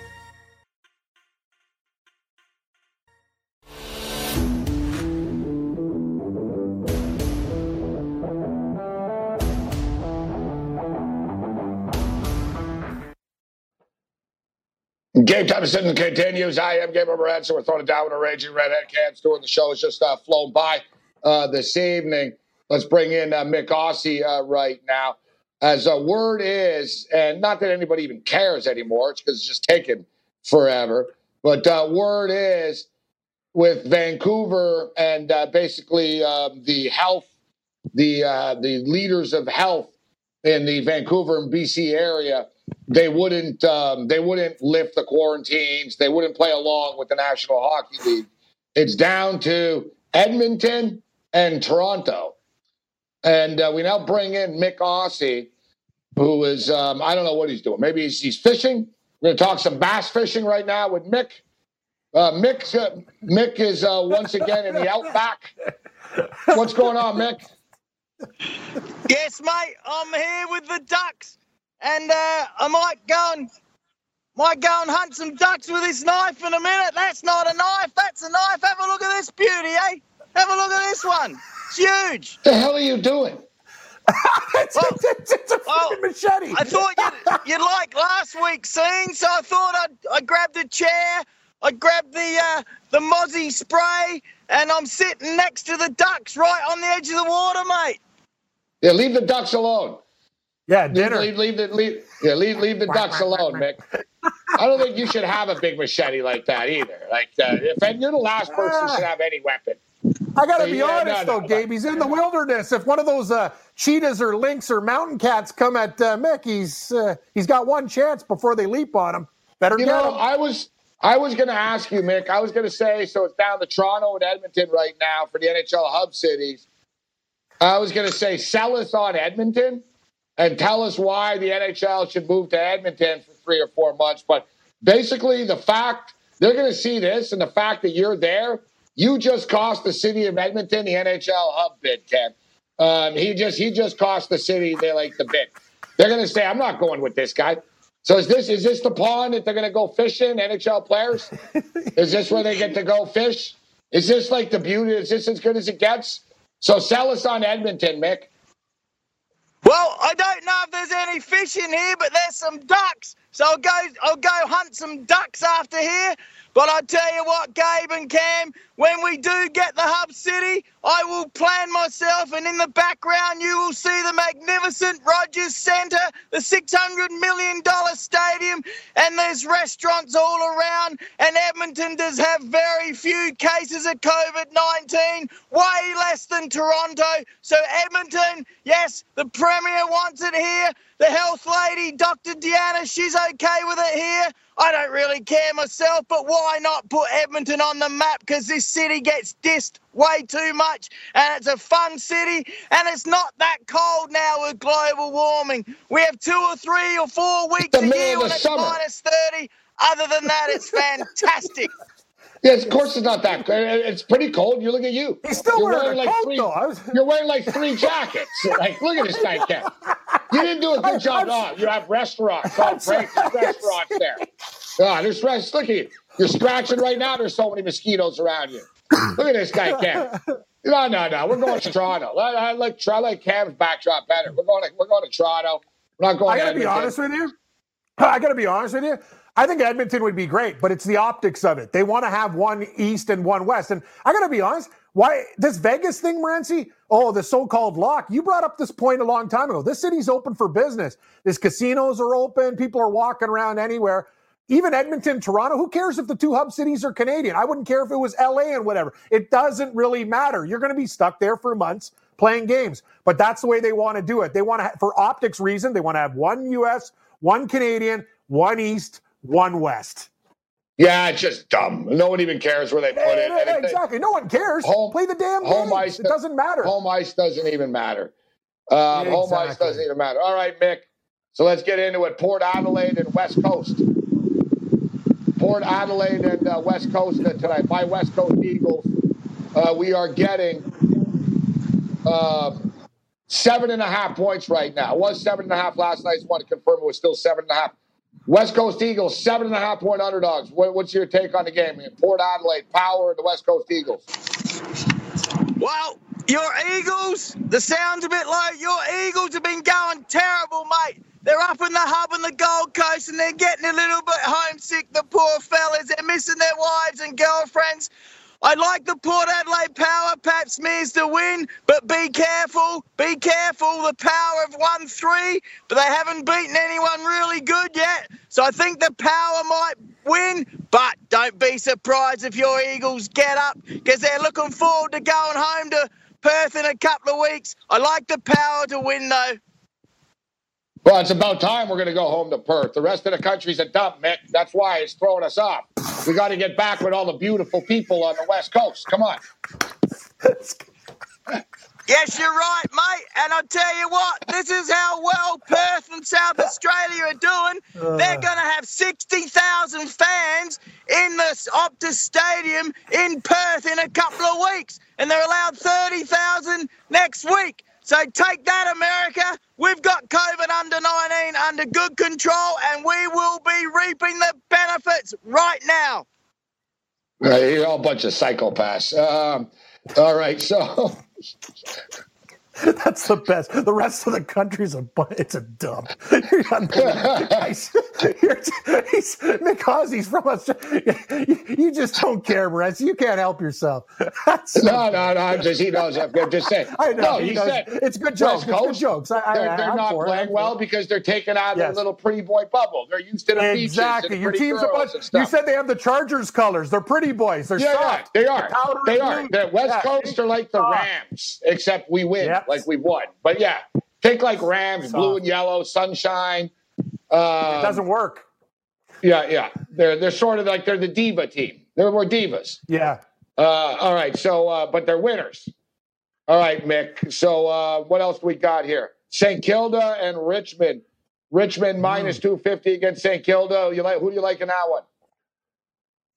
Game time decision continues. I am Gabriel Morency we're throwing it down with a raging redhead. Cam's doing the show. has just uh, flown by uh, this evening. Let's bring in uh, Myk Aussie uh, right now. As a word is, and not that anybody even cares anymore, it's because it's just taken forever. But uh, word is, with Vancouver and uh, basically um, the health, the uh, the leaders of health in the Vancouver and BC area, they wouldn't um, they wouldn't lift the quarantines. They wouldn't play along with the National Hockey League. It's down to Edmonton and Toronto, and uh, we now bring in Myk Aussie, who is um, I don't know what he's doing. Maybe he's, he's fishing. We're going to talk some bass fishing right now with Mick. Uh, Mick uh, Mick is uh, once again in the outback. What's going on, Mick? Yes, mate. I'm here with the ducks, and uh, I might go and might go and hunt some ducks with this knife in a minute. That's not a knife. That's a knife. Have a look at this beauty, eh? Have a look at this one. It's huge. What the hell are you doing? it's, Well- it's, it's a well, machete. I thought you'd, you'd like last week's scene, so I thought I'd I grabbed a chair, I grabbed the uh, the Mozzie spray, and I'm sitting next to the ducks right on the edge of the water, mate. Yeah, leave the ducks alone. Yeah, Leave, dinner. leave, leave the leave, yeah, leave, leave the ducks alone, Mick. I don't think you should have a big machete like that either. Like, uh, if you're the last person who should have any weapon. I got to be Yeah, honest, no, though, no. Gabe. He's in the wilderness. If one of those uh, cheetahs or lynx or mountain cats come at uh, Mick, he's uh, he's got one chance before they leap on him. Better You get know, him. I was I was going to ask you, Mick. I was going to say, so it's down to Toronto and Edmonton right now for the NHL hub cities. I was going to say, sell us on Edmonton and tell us why the NHL should move to Edmonton for three or four months. But basically, the fact they're going to see this and the fact that you're there, you just cost the city of Edmonton the NHL hub bid, Ken. Um, he just he just cost the city they like the bid. They're going to say, I'm not going with this guy. So is this is this the pond that they're going to go fishing? NHL players? is this where they get to go fish? Is this like the beauty? Is this as good as it gets? So sell us on Edmonton, Mick. Well, I don't know if there's any fish in here, but there's some ducks. So I'll go I'll go hunt some ducks after here. But I tell you what, Gabe and Cam, when we do get the hub city, I will plan myself, and in the background, you will see the magnificent Rogers Centre, the $600 million stadium, and there's restaurants all around. And Edmonton does have very few cases of COVID 19, way less than Toronto. So, Edmonton, yes, the Premier wants it here. The health lady, Dr. Deanna, she's okay with it here. I don't really care myself, but why not put Edmonton on the map? Because this city gets dissed way too much, and it's a fun city, and it's not that cold now with global warming. We have two or three or four weeks a year when it's summer. minus 30. Other than that, it's fantastic. Yes, of course it's not that. It's pretty cold. You look at you. He's still you're wearing, wearing like three. Was... You're wearing like three jackets. like, look at this guy, Ken. You didn't do a good job. No, you have restaurants. Oh. There's restaurants there. Oh, there's rest. Look at you. You're scratching right now. There's so many mosquitoes around you. Look at this guy, Ken. No, no, no. We're going to Toronto. I, I like I like Cam's backdrop better. We're going to we're going to Toronto. We're not going. I gotta be honest with you. I gotta be honest with you. I think Edmonton would be great, but it's the optics of it. They want to have one East and one West. And I got to be honest, why this Vegas thing, Morency? Oh, the so-called lock. You brought up this point a long time ago. This city's open for business. These casinos are open. People are walking around anywhere. Even Edmonton, Toronto. Who cares if the two hub cities are Canadian? I wouldn't care if it was LA and whatever. It doesn't really matter. You're going to be stuck there for months playing games. But that's the way they want to do it. They want to, for optics reason, they want to have one U.S., one Canadian, one East one West. Yeah, it's just dumb. No one even cares where they put it. Yeah, exactly. no one cares. Home, Play the damn home games. ice. It doesn't matter. Home ice doesn't even matter. Um, exactly. Home ice doesn't even matter. All right, Mick. So let's get into it. Port Adelaide and West Coast. Port Adelaide and uh, West Coast tonight. My West Coast Eagles. Uh, we are getting um, seven and a half points right now. It was seven and a half last night. I just want to confirm it was still seven and a half. West Coast Eagles, seven and a half point underdogs. What, what's your take on the game? Port Adelaide, power, the West Coast Eagles. Well, your Eagles, the sound's a bit low. Your Eagles have been going terrible, mate. They're up in the hub on the Gold Coast and they're getting a little bit homesick, the poor fellas. They're missing their wives and girlfriends. I like the Port Adelaide power, Pat Smears to win, but be careful, be careful. The power have won three, but they haven't beaten anyone really good yet. So I think the power might win, but don't be surprised if your Eagles get up because they're looking forward to going home to Perth in a couple of weeks. I like the power to win, though. Well, it's about time we're going to go home to Perth. The rest of the country's a dump, Mick. That's why it's throwing us off. We got to get back with all the beautiful people on the West Coast. Come on. Yes, you're right, mate. And I'll tell you what, this is how well Perth and South Australia are doing. They're uh. going to have 60,000 fans in the Optus Stadium in Perth in a couple of weeks. And they're allowed 30,000 next week. So take that, America. We've got COVID under 19 under good control, and we will be reaping the benefits right now. you're all a bunch of psychopaths. Um, all right, so That's the best. The rest of the country's a it's a dump. You're he's, because from us. You, you, just don't care, Brett. You can't help yourself. That's no, no, no. I'm just he knows. I'm just saying. I know. No, he, said it's good jokes. It's good jokes. I, they're, they're not playing it. well because they're taking out yes. their little pretty boy bubble. They're used to the exactly. Your team's a bunch. You said they have the Chargers colors. They're pretty boys. They're yeah, soft. They are. They are. The West yeah. Coast are like the Rams, except we win yep. like we won. But yeah, take like Rams, blue and yellow, sunshine. Uh, it doesn't work. Yeah, yeah. They're they're sort of like they're the diva team. They're more divas. Yeah. Uh, all right. So, uh, but they're winners. All right, Mick. So, uh, what else we got here? St. Kilda and Richmond. Richmond minus two fifty against St. Kilda. You like who do you like in that one?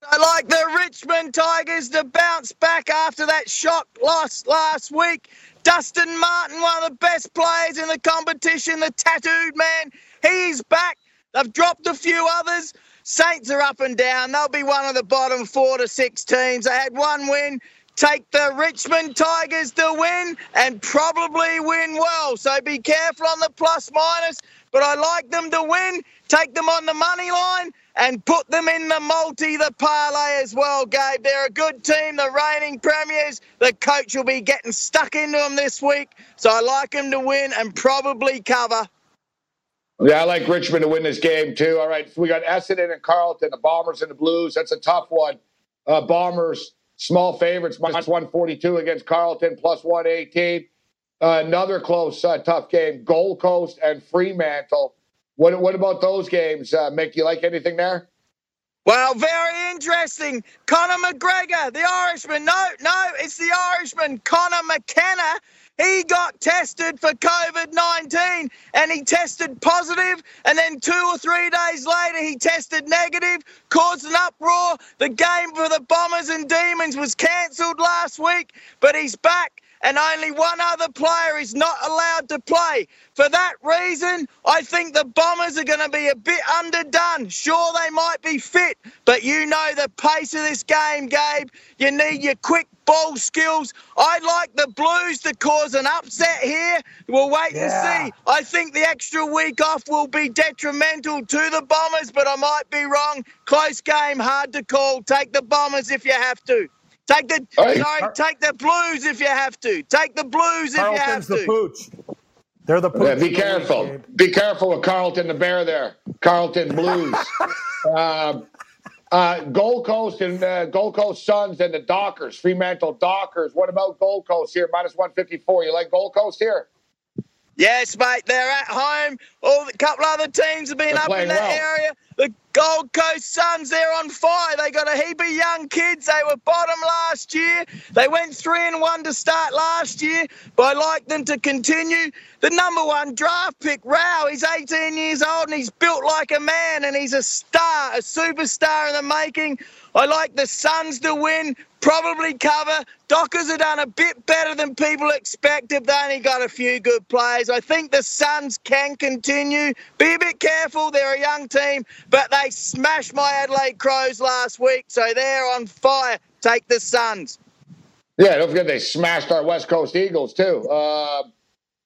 I like the Richmond Tigers to bounce back after that shock loss last week. Dustin Martin, one of the best players in the competition, the tattooed man, he's back. They've dropped a few others. Saints are up and down. They'll be one of the bottom four to six teams. They had one win. Take the Richmond Tigers to win and probably win well. So be careful on the plus minus, but I like them to win. Take them on the money line and put them in the multi, the parlay as well, Gabe. They're a good team, the reigning premiers. The coach will be getting stuck into them this week, so I like them to win and probably cover. Yeah, I like Richmond to win this game too. All right, we got Essendon and Carlton, the Bombers and the Blues. That's a tough one. Uh, Bombers small favorites minus one forty two against Carlton plus one eighteen. Uh, another close, uh, tough game. Gold Coast and Fremantle. What what about those games, uh, Mick? You like anything there? Well, very interesting. Conor McGregor, the Irishman. No, no, it's the Irishman, Conor McKenna. He got tested for COVID 19 and he tested positive, and then two or three days later, he tested negative, caused an uproar. The game for the Bombers and Demons was cancelled last week, but he's back and only one other player is not allowed to play. For that reason, I think the Bombers are going to be a bit underdone. Sure, they might be fit, but you know the pace of this game, Gabe. You need your quick ball skills. I like the Blues to cause an upset here. We'll wait Yeah. and see. I think the extra week off will be detrimental to the Bombers, but I might be wrong. Close game, hard to call. Take the Bombers if you have to. Take the Hey. sorry, take the Blues if you have to. Take the Blues if you have Carlton's the to. pooch. They're the pooch. Yeah, be of the league, careful. Be careful with Carlton the Bear there. Carlton Blues. uh, uh, Gold Coast and uh, Gold Coast Suns and the Dockers, Fremantle Dockers. What about Gold Coast here? Minus 154. You like Gold Coast here? Yes, mate, they're at home. All a couple other teams have been They're up in that well. area. The Gold Coast Suns, they're on fire. They got a heap of young kids. They were bottom last year. They went three and one to start last year, but I like them to continue. The number one draft pick, Rowell, he's 18 years old and he's built like a man and he's a star, a superstar in the making. I like the Suns to win, probably cover. Dockers have done a bit better than people expected. They only got a few good players. I think the Suns can continue. Be a bit careful. They're a young team, but they smashed my Adelaide Crows last week, so they're on fire. Take the Suns. Yeah, don't forget they smashed our West Coast Eagles too. Uh,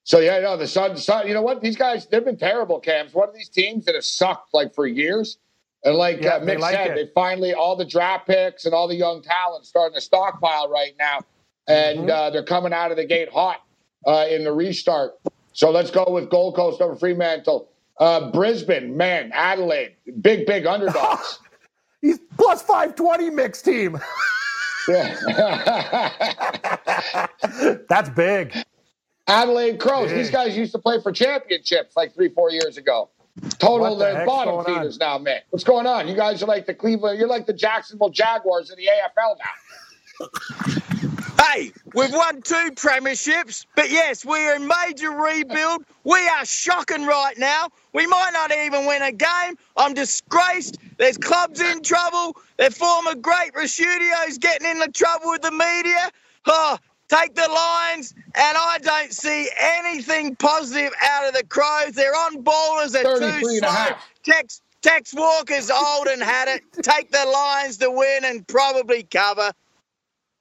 so yeah, no, the Suns. Sun, you know what? These guys, they've been terrible. Cams. One of these teams that have sucked like for years. And like Yeah, uh, they Mick like said, it. they finally all the draft picks and all the young talent starting to stockpile right now, and Mm-hmm. uh, they're coming out of the gate hot uh, in the restart. So let's go with Gold Coast over Fremantle. Uh, Brisbane, man, Adelaide, big big underdogs. He's plus 520 mixed team. yeah. That's big. Adelaide Crows. Big. These guys used to play for championships like three, four years ago. Total, the they're bottom on? feeders now, man. What's going on? You guys are like the Cleveland. You're like the Jacksonville Jaguars in the AFL now. Hey, we've won two premierships, but yes, we are in major rebuild. We are shocking right now. We might not even win a game. I'm disgraced. There's clubs in trouble. Their former great Rasudio's getting into trouble with the media. Oh, take the Lions, and I don't see anything positive out of the Crows. They're on ballers. They're 33 too slow. Tex, Tex Walker's old and had it. Take the Lions to win and probably cover.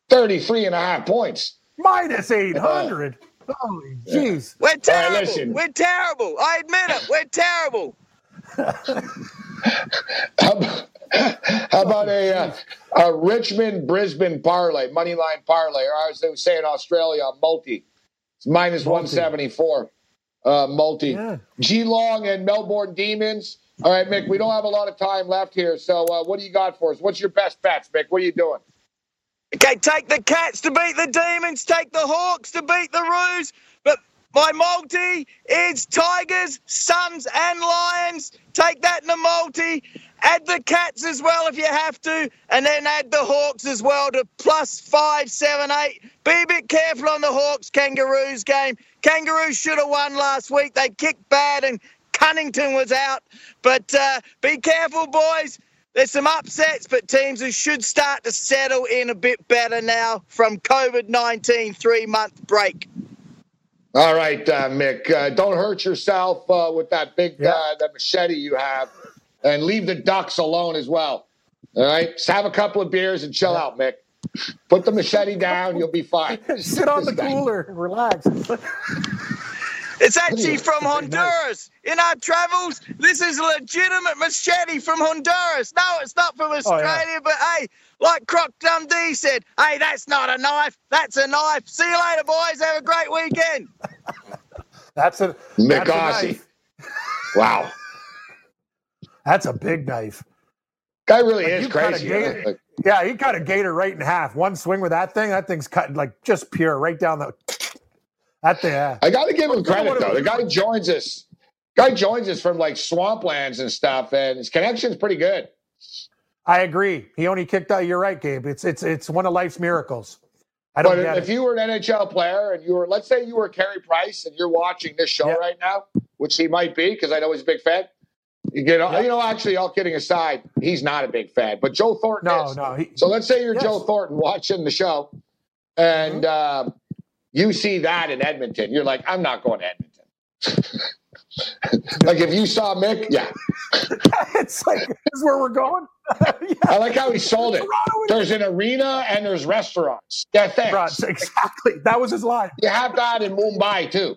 33 and a half points. Minus 800. Holy jeez. We're terrible. listen. We're terrible. I admit it. We're terrible. How about, how about a, uh, a Richmond Brisbane parlay, money line parlay, or as they would say in Australia, a multi. It's minus 174 uh, multi. Yeah. Geelong and Melbourne Demons. All right, Mick, we don't have a lot of time left here. So uh, what do you got for us? What's your best bets, Mick? What are you doing? Okay, take the Cats to beat the Demons. Take the Hawks to beat the Roos. But my multi is Tigers, Suns, and Lions. Take that in the multi. Add the Cats as well if you have to, and then add the Hawks as well to plus five, seven, eight. Be a bit careful on the Hawks Kangaroos game. Kangaroos should have won last week. They kicked bad and Cunnington was out. But uh, be careful, boys. There's some upsets, but teams who should start to settle in a bit better now from COVID 19 three month break. All right, uh, Mick. Uh, don't hurt yourself uh, with that big Yeah. uh, that machete you have, and leave the ducks alone as well. All right, just have a couple of beers and chill out, Mick. Put the machete down. You'll be fine. Sit on the cooler and relax. It's actually from Honduras. In our travels, this is legitimate machete from Honduras. No, it's not from oh, Australia, but hey, like Croc Dundee said, hey, that's not a knife. That's a knife. See you later, boys. Have a great weekend. That's a Mick that's a Aussie. knife. Wow, That's a big knife. guy really Like, is you cut a crazy. you know? gator- Like, Yeah, he cut a gator right in half. One swing with that thing, that thing's cut like just pure right down the. Yeah. I got to give him credit though. The guy joins us. Guy joins us from like swamplands and stuff, and his connection's pretty good. I agree. He only kicked out. You're right, Gabe. It's it's it's one of life's miracles. I don't But if it. you were an NHL player and you were, let's say you were Carey Price and you're watching this show Yeah. right now, which he might be because I know he's a big fan. You know, Yeah. you know, actually, all kidding aside, he's not a big fan, but Joe Thornton no, is. no. He, So let's say you're Yes. Joe Thornton watching the show, and Mm-hmm. um, you see that in Edmonton. You're like, I'm not going to Edmonton. like if you saw Mick, yeah. it's like this is where we're going. yeah, I like how he sold it. There's an arena and there's restaurants. Yeah, thanks. Exactly. That was his line. You have that in Mumbai too.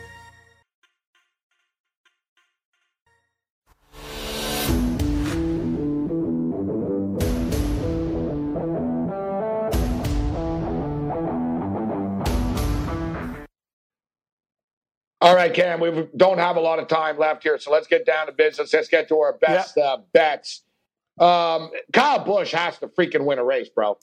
Right, can. we don't have a lot of time left here, so let's get down to business. Let's get to our best uh, bets. Um, Kyle Busch has to freaking win a race, bro.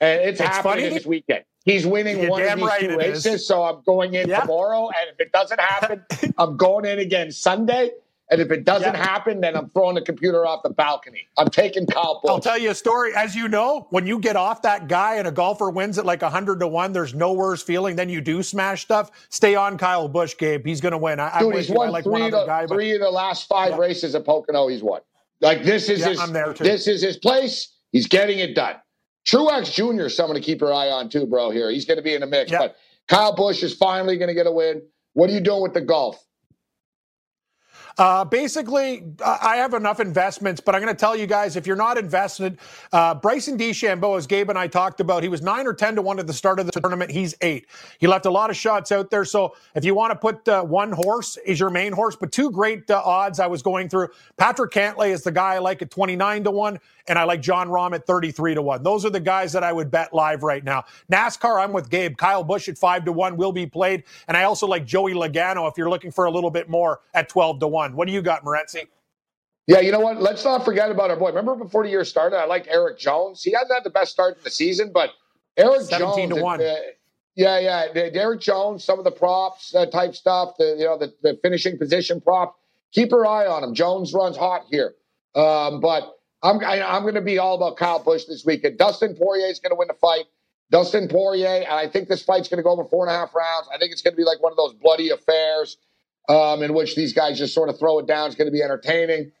And it's, It's happening funny. this weekend. He's winning You're one of these right two races, is. so I'm going in Yeah. tomorrow. And if it doesn't happen, I'm going in again Sunday. And if it doesn't Yeah. happen, then I'm throwing the computer off the balcony. I'm taking Kyle Busch. I'll tell you a story. As you know, when you get off that guy and a golfer wins at like 100 to 1, there's no worse feeling than you do smash stuff. Stay on Kyle Busch, Gabe. He's going to win. I, Dude, with he's. I won like one three, guy. the, But three of the last five Yeah. races at Pocono. He's won. Like this is Yeah, his. I'm there, too. This is his place. He's getting it done. Truex Jr. is someone to keep your eye on too, bro. Here, he's going to be in the mix. But Kyle Busch is finally going to get a win. What are you doing with the golf? Uh, basically, I have enough investments, but I'm going to tell you guys if you're not invested, uh, Bryson DeChambeau, as Gabe and I talked about, he was nine or 10 to one at the start of the tournament. He's eight. He left a lot of shots out there. So if you want to put uh, one horse is your main horse, but two great uh, odds I was going through. Patrick Cantlay is the guy I like at 29 to one, and I like Jon Rahm at 33 to one. Those are the guys that I would bet live right now. NASCAR, I'm with Gabe. Kyle Busch at five to one will be played, and I also like Joey Logano if you're looking for a little bit more at 12 to one. What do you got, Morency? Yeah, you know what? Let's not forget about our boy. Remember before the year started, I like Erik Jones. He hasn't had the best start in the season, but Erik 17 Jones. to one. uh, yeah, yeah. Derek Jones, some of the props uh, type stuff, the you know the, the finishing position prop. Keep your eye on him. Jones runs hot here, um, but I'm I, I'm going to be all about Kyle Busch this weekend. Dustin Poirier is going to win the fight. Dustin Poirier, and I think this fight's going to go over four and a half rounds. I think it's going to be like one of those bloody affairs um, in which these guys just sort of throw it down. It's going to be entertaining.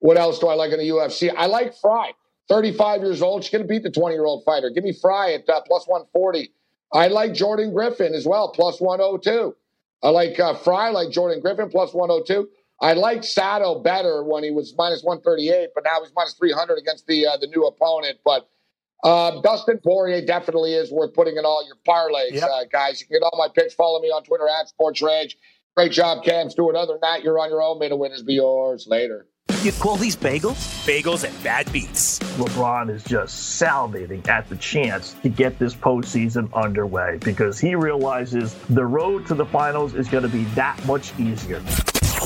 What else do I like in the UFC? I like Frey. 35 years old. She's going to beat the 20 year old fighter. Give me Frey at uh, plus 140. I like Jordan Griffin as well, plus 102. I like uh, Frey, like Jordan Griffin, plus 102. I like Sato better when he was minus 138, but now he's minus 300 against the uh, the new opponent. But uh, Dustin Poirier definitely is worth putting in all your parlays, Yep. uh, guys. You can get all my picks. Follow me on Twitter at Sports Rage. Great job, Cam Stewart. Other than that, you're on your own. May the winners be yours. Later. You call these bagels? Bagels and bad beats. LeBron is just salivating at the chance to get this postseason underway because he realizes the road to the finals is going to be that much easier.